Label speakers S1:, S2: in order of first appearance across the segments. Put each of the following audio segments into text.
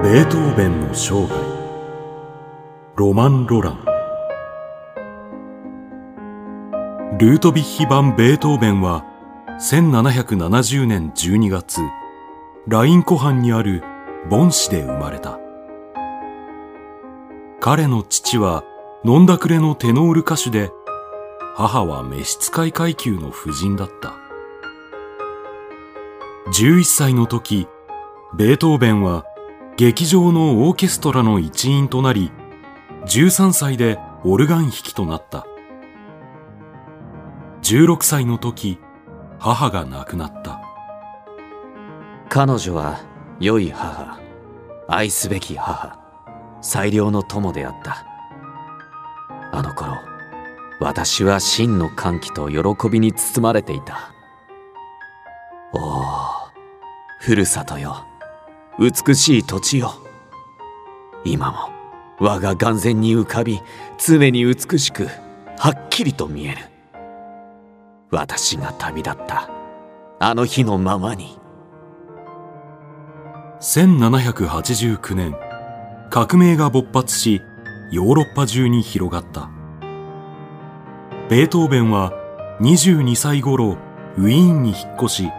S1: ベートーベンの生涯。ロマン・ロラン。ルートビッヒ版ベートーベンは1770年12月ライン湖畔にあるボン市で生まれた。彼の父は飲んだくれのテノール歌手で母は召使い階級の婦人だった。11歳の時ベートーベンは劇場のオーケストラの一員となり13歳でオルガン弾きとなった。16歳の時母が亡くなった。
S2: 彼女は良い母愛すべき母最良の友であった。あの頃私は真の歓喜と喜びに包まれていた。おおふるさとよ。美しい土地よ。今も我が眼前に浮かび常に美しくはっきりと見える。私が旅立ったあの日のままに。
S1: 1789年革命が勃発しヨーロッパ中に広がった。ベートーベンは22歳頃ウィーンに引っ越し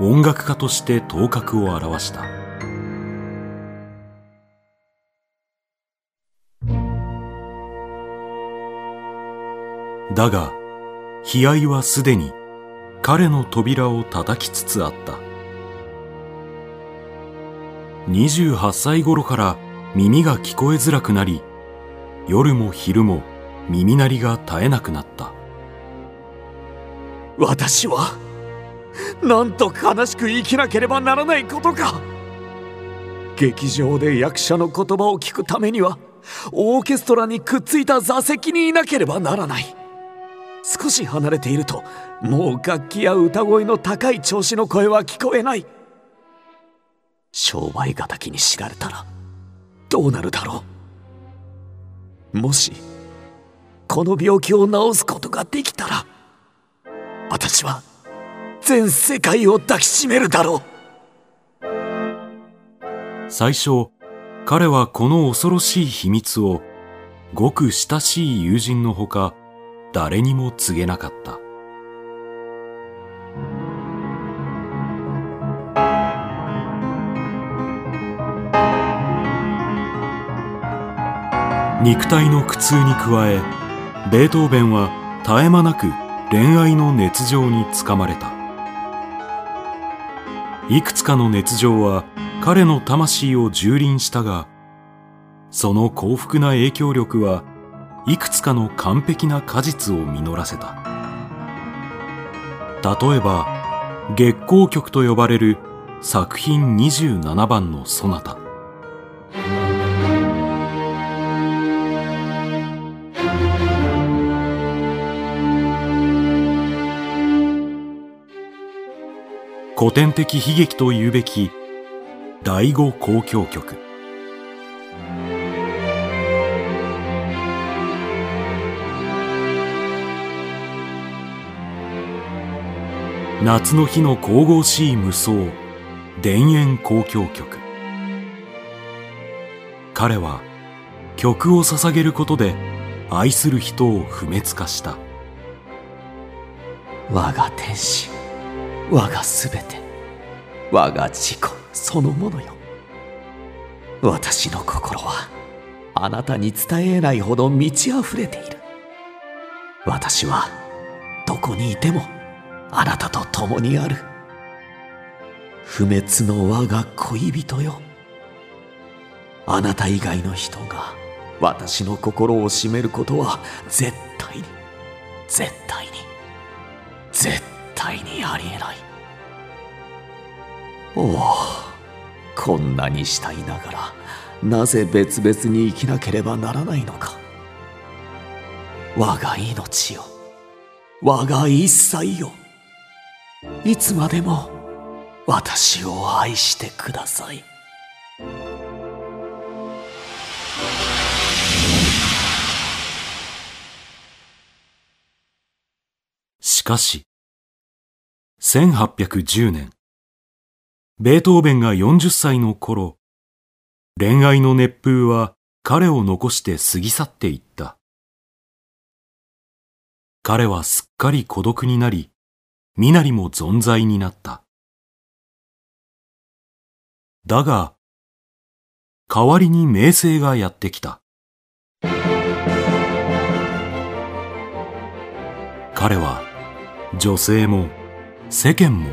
S1: 音楽家として頭角を現した。だが悲哀はすでに彼の扉を叩きつつあった。28歳頃から耳が聞こえづらくなり夜も昼も耳鳴りが絶えなくなった。
S2: 私はなんと悲しく生きなければならないことか。劇場で役者の言葉を聞くためにはオーケストラにくっついた座席にいなければならない。少し離れているともう楽器や歌声の高い調子の声は聞こえない。商売敵に知られたらどうなるだろう。もしこの病気を治すことができたら私は全世界を抱きしめるだろう。
S1: 最初彼はこの恐ろしい秘密をごく親しい友人のほか誰にも告げなかった。肉体の苦痛に加えベートーベンは絶え間なく恋愛の熱情につかまれた。いくつかの熱情は彼の魂を蹂躙したがその幸福な影響力はいくつかの完璧な果実を実らせた。例えば月光曲と呼ばれる作品27番のソナタ。古典的悲劇というべき第五交響曲。夏の日の神々しい無双田園交響曲。彼は曲を捧げることで愛する人を不滅化した。
S2: 我が天使我がすべて我が自己そのものよ。私の心はあなたに伝えないほど満ち溢れている私はどこにいてもあなたと共にある。不滅の我が恋人よ。あなた以外の人が私の心を占めることは絶対に絶対に絶対にありえない。おおこんなに慕いながらなぜ別々に生きなければならないのか。我が命よ。我が一切よ。いつまでも私を愛してください
S1: しかし1810年ベートーベンが40歳の頃恋愛の熱風は彼を残して過ぎ去っていった。彼はすっかり孤独になり、身なりも存在になった。だが、代わりに名声がやってきた。彼は女性も世間も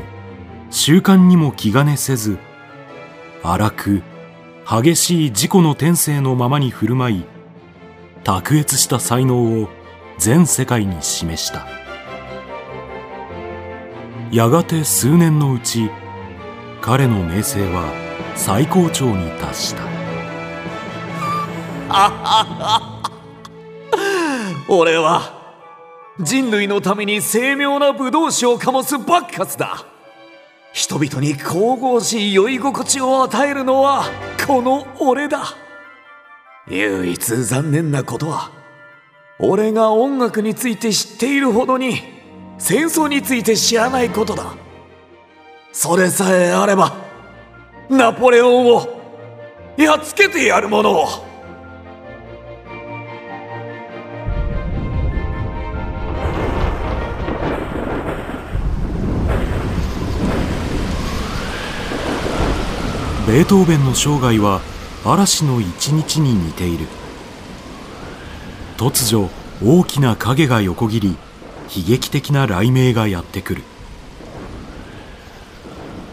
S1: 習慣にも気兼ねせず荒く激しい自己の天性のままに振る舞い卓越した才能を全世界に示したやがて数年のうち彼の名声は最高潮に達した。
S2: 俺は人類のために精妙な武道酒を醸すバッカスだ。人々に神々しい酔い心地を与えるのはこの俺だ。唯一残念なことは俺が音楽について知っているほどに戦争について知らないことだ。それさえあればナポレオンをやっつけてやるものを。
S1: ベートーベンの生涯は嵐の一日に似ている。突如大きな影が横切り悲劇的な雷鳴がやってくる。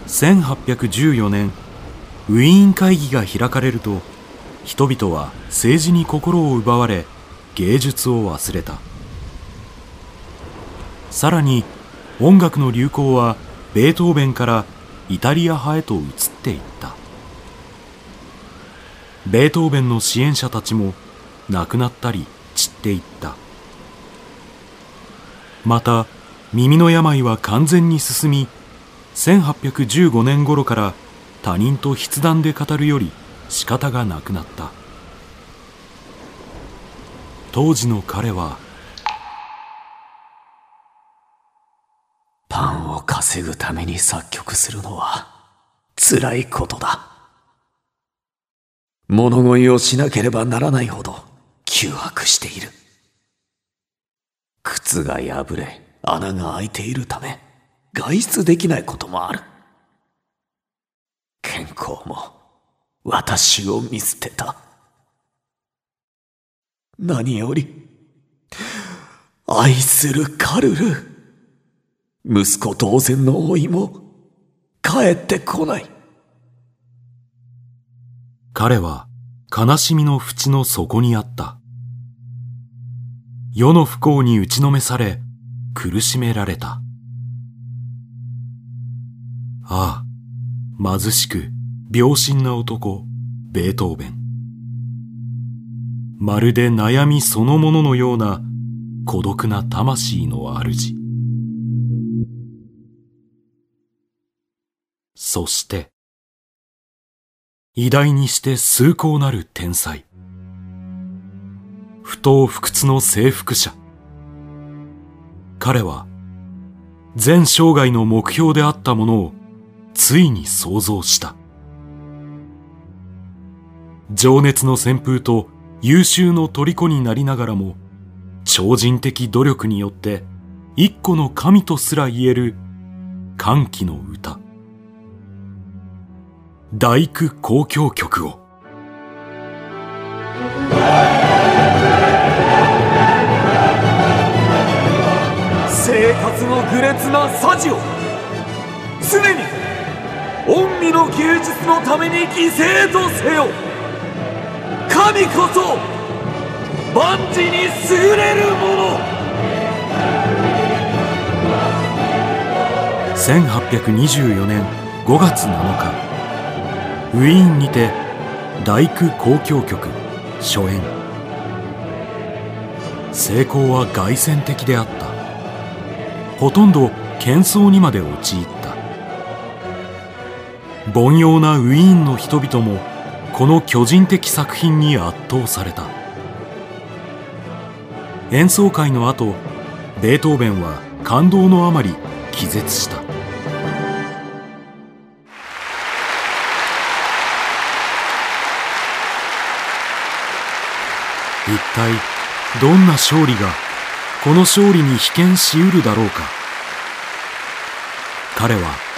S1: 1814年ウィーン会議が開かれると人々は政治に心を奪われ芸術を忘れた。さらに音楽の流行はベートーベンからイタリア派へと移っていった。ベートーベンの支援者たちも亡くなったり散っていった。また耳の病は完全に進み1815年頃から他人と筆談で語るより仕方がなくなった。当時の彼は
S2: パンを稼ぐために作曲するのは辛いことだ。物乞いをしなければならないほど窮迫している。が破れ穴が開いているため外出できないこともある。健康も私を見捨てた。何より愛するカルル。息子同然の老いも帰ってこない。
S1: 彼は悲しみの淵の底にあった。世の不幸に打ちのめされ、苦しめられた。ああ、貧しく、病心な男、ベートーベン。まるで悩みそのもののような孤独な魂の主。そして、偉大にして崇高なる天才。不当不屈の征服者。彼は、全生涯の目標であったものを、ついに創造した。情熱の旋風と優秀の虜になりながらも、超人的努力によって一個の神とすら言える歓喜の歌。大工交響曲を
S2: 芸術のために犠牲とせよ。神こそ万事に優れるもの。
S1: 1824年5月7日ウィーンにて大工交響曲初演。成功は凱旋的であった。ほとんど喧騒にまで陥った。凡庸なウィーンの人々もこの巨人的作品に圧倒された。演奏会の後ベートーベンは感動のあまり気絶した。一体どんな勝利がこの勝利に被験しうるだろうか。彼は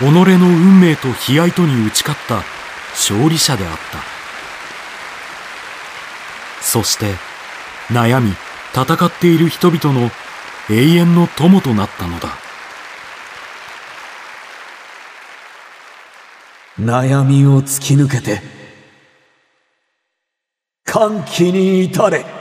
S1: 己の運命と悲哀とに打ち勝った勝利者であった。そして悩み戦っている人々の永遠の友となったのだ。
S2: 悩みを突き抜けて歓喜に至れ。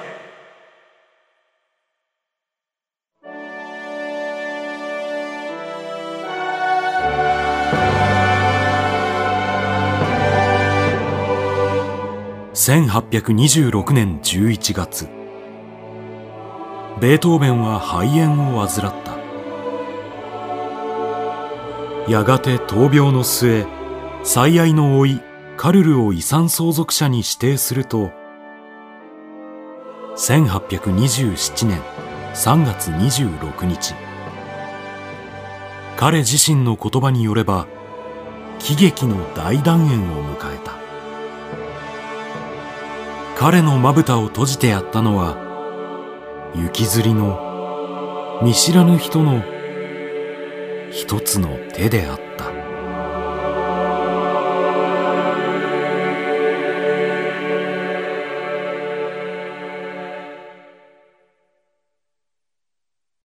S1: 1826年11月。ベートーベンは肺炎を患った。やがて闘病の末最愛の甥カルルを遺産相続者に指定すると1827年3月26日。彼自身の言葉によれば喜劇の大団円を迎えた。彼のまぶたを閉じてやったのは雪吊りの見知らぬ人の一つの手であった。